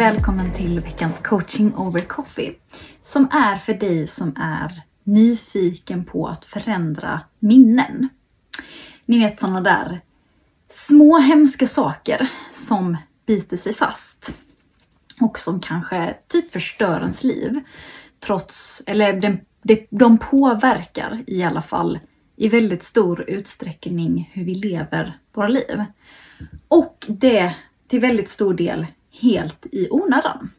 Och välkommen till veckans coaching over coffee som är för dig som är nyfiken på att förändra minnen. Ni vet sådana där små hemska saker som biter sig fast och som kanske typ förstör ens liv. Trots, eller den, de, de påverkar i alla fall i väldigt stor utsträckning hur vi lever våra liv. Och det till väldigt stor del helt i onödan.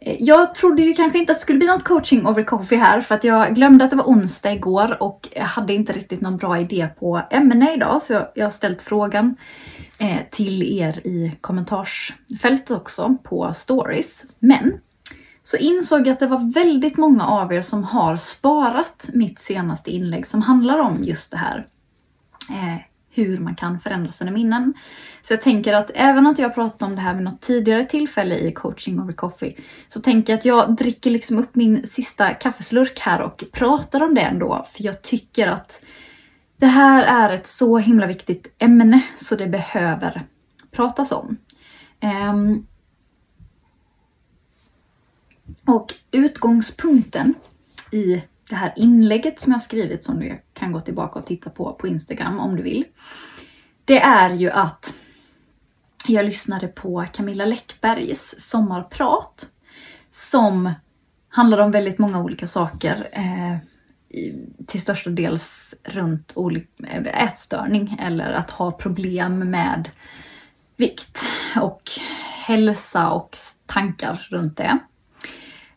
Eh, jag trodde ju kanske inte att det skulle bli något coaching over coffee här för att jag glömde att det var onsdag igår och jag hade inte riktigt någon bra idé på ämne idag så jag har ställt frågan eh, till er i kommentarsfältet också på stories. Men så insåg jag att det var väldigt många av er som har sparat mitt senaste inlägg som handlar om just det här. Eh, hur man kan förändra sina minnen. Så jag tänker att även att jag pratat om det här vid något tidigare tillfälle i coaching over coffee så tänker jag att jag dricker liksom upp min sista kaffeslurk här och pratar om det ändå. För jag tycker att det här är ett så himla viktigt ämne så det behöver pratas om. Um, och utgångspunkten i det här inlägget som jag skrivit som du kan gå tillbaka och titta på på Instagram om du vill. Det är ju att jag lyssnade på Camilla Läckbergs sommarprat som handlar om väldigt många olika saker. Eh, till största dels runt eh, ätstörning eller att ha problem med vikt och hälsa och tankar runt det.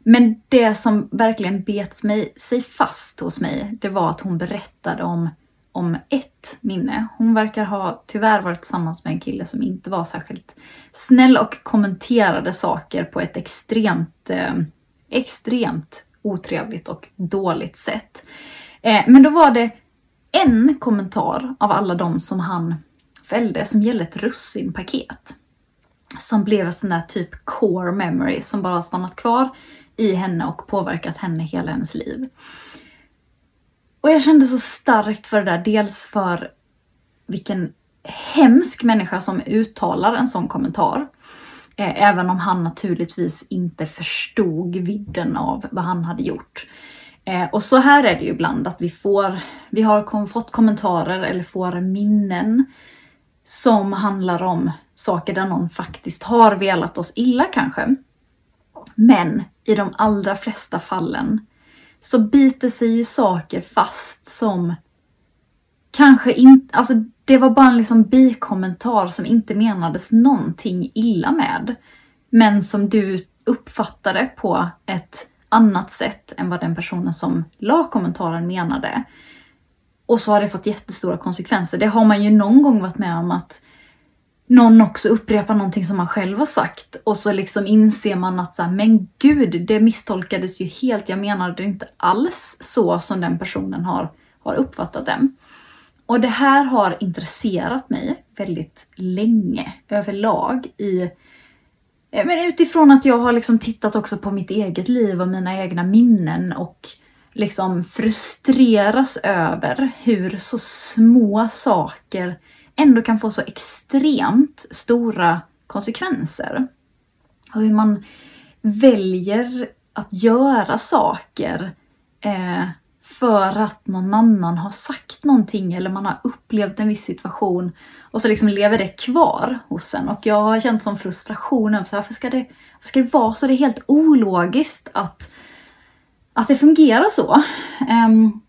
Men det som verkligen bet mig, sig fast hos mig, det var att hon berättade om, om ett minne. Hon verkar ha tyvärr varit tillsammans med en kille som inte var särskilt snäll och kommenterade saker på ett extremt, eh, extremt otrevligt och dåligt sätt. Eh, men då var det en kommentar av alla de som han fällde som gällde ett russinpaket. Som blev en sån där typ core memory som bara stannat kvar i henne och påverkat henne hela hennes liv. Och jag kände så starkt för det där, dels för vilken hemsk människa som uttalar en sån kommentar. Eh, även om han naturligtvis inte förstod vidden av vad han hade gjort. Eh, och så här är det ju ibland att vi får, vi har fått kommentarer eller får minnen som handlar om saker där någon faktiskt har velat oss illa kanske. Men i de allra flesta fallen så biter sig ju saker fast som kanske inte, alltså det var bara en liksom bikommentar som inte menades någonting illa med. Men som du uppfattade på ett annat sätt än vad den personen som la kommentaren menade. Och så har det fått jättestora konsekvenser. Det har man ju någon gång varit med om att någon också upprepar någonting som man själv har sagt och så liksom inser man att så här, men gud, det misstolkades ju helt. Jag menade det inte alls så som den personen har, har uppfattat den. Och det här har intresserat mig väldigt länge överlag i eh, men utifrån att jag har liksom tittat också på mitt eget liv och mina egna minnen och liksom frustreras över hur så små saker ändå kan få så extremt stora konsekvenser. Och hur man väljer att göra saker eh, för att någon annan har sagt någonting eller man har upplevt en viss situation och så liksom lever det kvar hos en. Och jag har känt som frustration över varför ska det, varför ska det vara så? Det är helt ologiskt att, att det fungerar så. Um,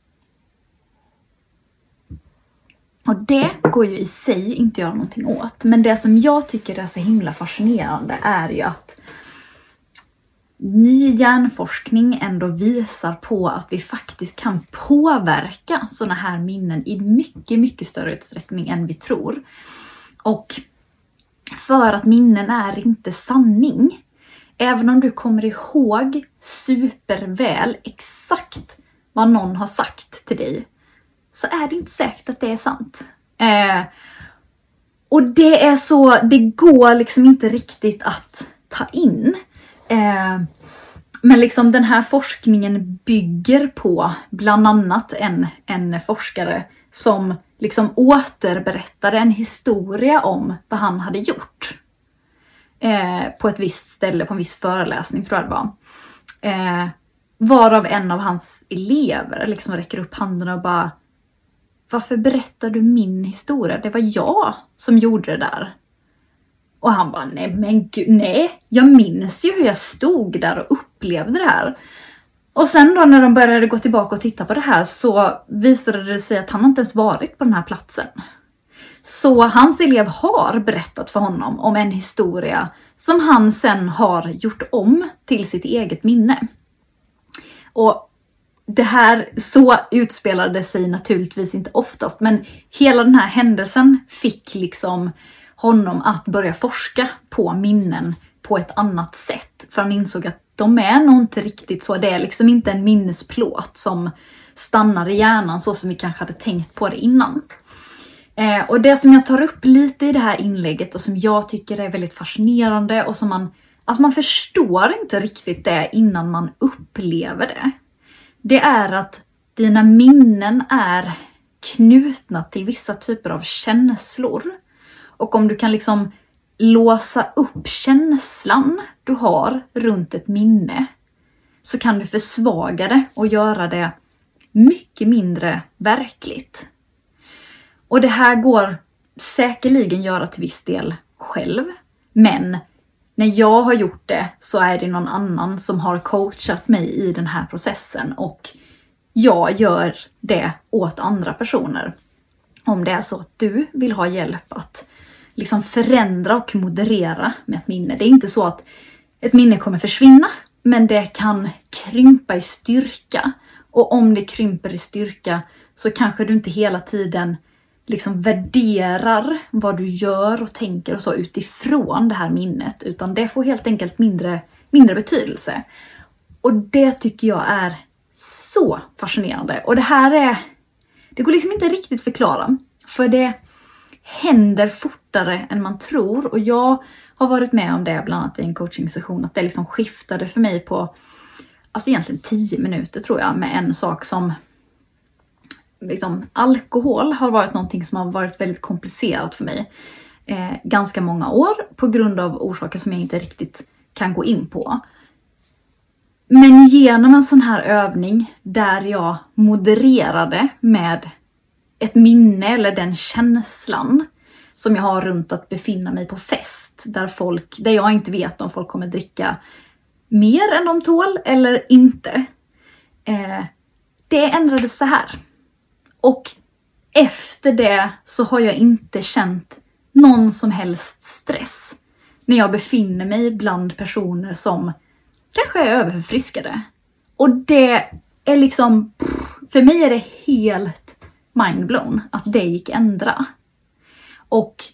och det går ju i sig inte att göra någonting åt. Men det som jag tycker är så himla fascinerande är ju att ny hjärnforskning ändå visar på att vi faktiskt kan påverka sådana här minnen i mycket, mycket större utsträckning än vi tror. Och för att minnen är inte sanning. även om du kommer ihåg superväl exakt vad någon har sagt till dig, så är det inte säkert att det är sant. Eh, och det är så, det går liksom inte riktigt att ta in. Eh, men liksom den här forskningen bygger på bland annat en, en forskare som liksom återberättade en historia om vad han hade gjort. Eh, på ett visst ställe, på en viss föreläsning tror jag det var. Eh, varav en av hans elever liksom räcker upp handen och bara varför berättar du min historia? Det var jag som gjorde det där. Och han bara, nej men gud, nej. Jag minns ju hur jag stod där och upplevde det här. Och sen då när de började gå tillbaka och titta på det här så visade det sig att han inte ens varit på den här platsen. Så hans elev har berättat för honom om en historia som han sen har gjort om till sitt eget minne. Och det här, så utspelade sig naturligtvis inte oftast, men hela den här händelsen fick liksom honom att börja forska på minnen på ett annat sätt. För han insåg att de är nog inte riktigt så. Det är liksom inte en minnesplåt som stannar i hjärnan så som vi kanske hade tänkt på det innan. Eh, och det som jag tar upp lite i det här inlägget och som jag tycker är väldigt fascinerande och som man, alltså man förstår inte riktigt det innan man upplever det. Det är att dina minnen är knutna till vissa typer av känslor. Och om du kan liksom låsa upp känslan du har runt ett minne så kan du försvaga det och göra det mycket mindre verkligt. Och det här går säkerligen göra till viss del själv. Men när jag har gjort det så är det någon annan som har coachat mig i den här processen och jag gör det åt andra personer. Om det är så att du vill ha hjälp att liksom förändra och moderera med ett minne. Det är inte så att ett minne kommer försvinna, men det kan krympa i styrka. Och om det krymper i styrka så kanske du inte hela tiden liksom värderar vad du gör och tänker och så utifrån det här minnet, utan det får helt enkelt mindre, mindre betydelse. Och det tycker jag är så fascinerande. Och det här är... Det går liksom inte riktigt förklara. För det händer fortare än man tror. Och jag har varit med om det bland annat i en coachingsession, att det liksom skiftade för mig på alltså egentligen 10 minuter tror jag med en sak som liksom, alkohol har varit någonting som har varit väldigt komplicerat för mig eh, ganska många år på grund av orsaker som jag inte riktigt kan gå in på. Men genom en sån här övning där jag modererade med ett minne eller den känslan som jag har runt att befinna mig på fest där folk, där jag inte vet om folk kommer dricka mer än de tål eller inte. Eh, det ändrades så här. Och efter det så har jag inte känt någon som helst stress när jag befinner mig bland personer som kanske är överförfriskade. Och det är liksom, för mig är det helt mindblown att det gick ändra. Och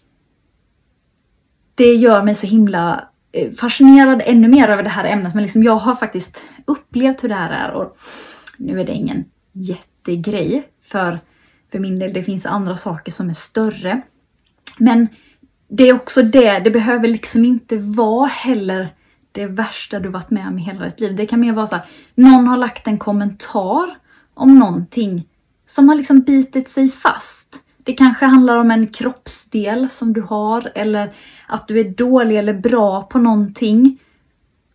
det gör mig så himla eh, fascinerad ännu mer över det här ämnet. Men liksom jag har faktiskt upplevt hur det här är och nu är det ingen jättegrej för, för min del. Det finns andra saker som är större. Men det är också det, det behöver liksom inte vara heller det värsta du varit med om i hela ditt liv. Det kan mer vara så här, någon har lagt en kommentar om någonting som har liksom bitit sig fast. Det kanske handlar om en kroppsdel som du har eller att du är dålig eller bra på någonting.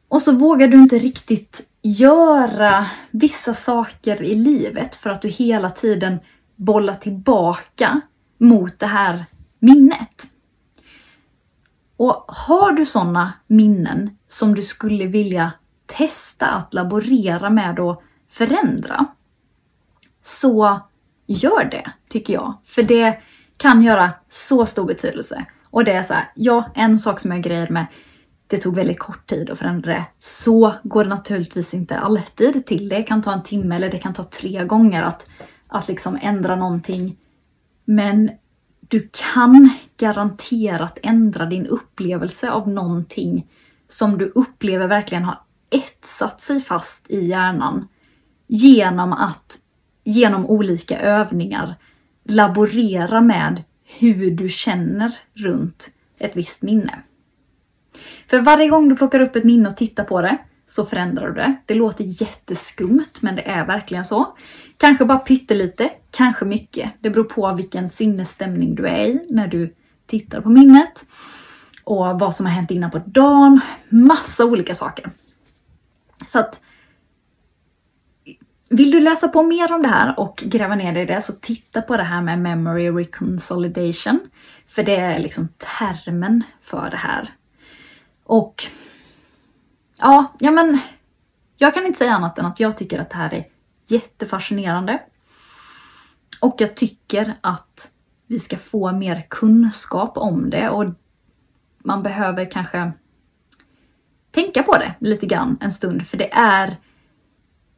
Och så vågar du inte riktigt göra vissa saker i livet för att du hela tiden bollar tillbaka mot det här minnet. Och har du sådana minnen som du skulle vilja testa att laborera med och förändra, så gör det, tycker jag. För det kan göra så stor betydelse. Och det är så här, ja, en sak som jag grejer med, det tog väldigt kort tid att förändra det. Så går det naturligtvis inte alltid till. Det kan ta en timme eller det kan ta tre gånger att, att liksom ändra någonting. Men du kan garanterat ändra din upplevelse av någonting som du upplever verkligen har etsat sig fast i hjärnan genom att genom olika övningar laborera med hur du känner runt ett visst minne. För varje gång du plockar upp ett minne och tittar på det så förändrar du det. Det låter jätteskumt men det är verkligen så. Kanske bara pyttelite, kanske mycket. Det beror på vilken sinnesstämning du är i när du tittar på minnet. Och vad som har hänt innan på dagen. Massa olika saker. Så att vill du läsa på mer om det här och gräva ner dig i det så titta på det här med memory reconsolidation. För det är liksom termen för det här. Och ja, ja men jag kan inte säga annat än att jag tycker att det här är jättefascinerande. Och jag tycker att vi ska få mer kunskap om det och man behöver kanske tänka på det lite grann en stund för det är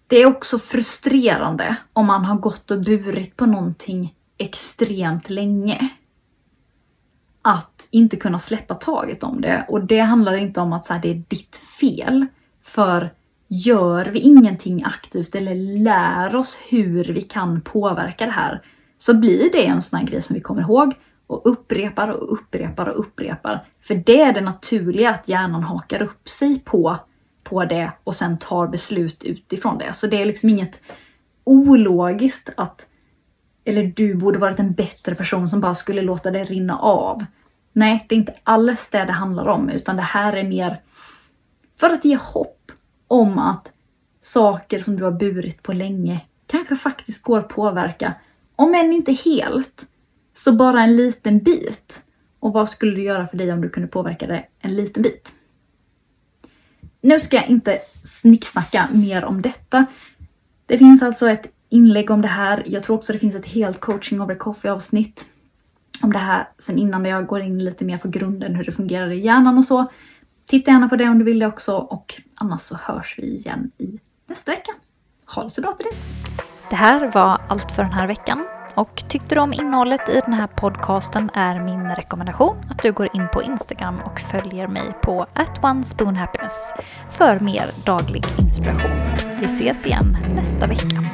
det är också frustrerande om man har gått och burit på någonting extremt länge. Att inte kunna släppa taget om det. Och det handlar inte om att så här, det är ditt fel. För gör vi ingenting aktivt eller lär oss hur vi kan påverka det här så blir det en sån här grej som vi kommer ihåg och upprepar och upprepar och upprepar. För det är det naturliga att hjärnan hakar upp sig på på det och sen tar beslut utifrån det. Så det är liksom inget ologiskt att eller du borde varit en bättre person som bara skulle låta det rinna av. Nej, det är inte alls det det handlar om, utan det här är mer för att ge hopp om att saker som du har burit på länge kanske faktiskt går att påverka. Om än inte helt, så bara en liten bit. Och vad skulle du göra för dig om du kunde påverka det en liten bit? Nu ska jag inte snicksnacka mer om detta. Det finns alltså ett inlägg om det här. Jag tror också det finns ett helt coaching over coffee avsnitt om det här sen innan jag går in lite mer på grunden hur det fungerar i hjärnan och så. Titta gärna på det om du vill det också och annars så hörs vi igen i nästa vecka. Ha det så bra till dess! Det här var allt för den här veckan. Och tyckte du om innehållet i den här podcasten är min rekommendation att du går in på Instagram och följer mig på @onespoonhappiness för mer daglig inspiration. Vi ses igen nästa vecka.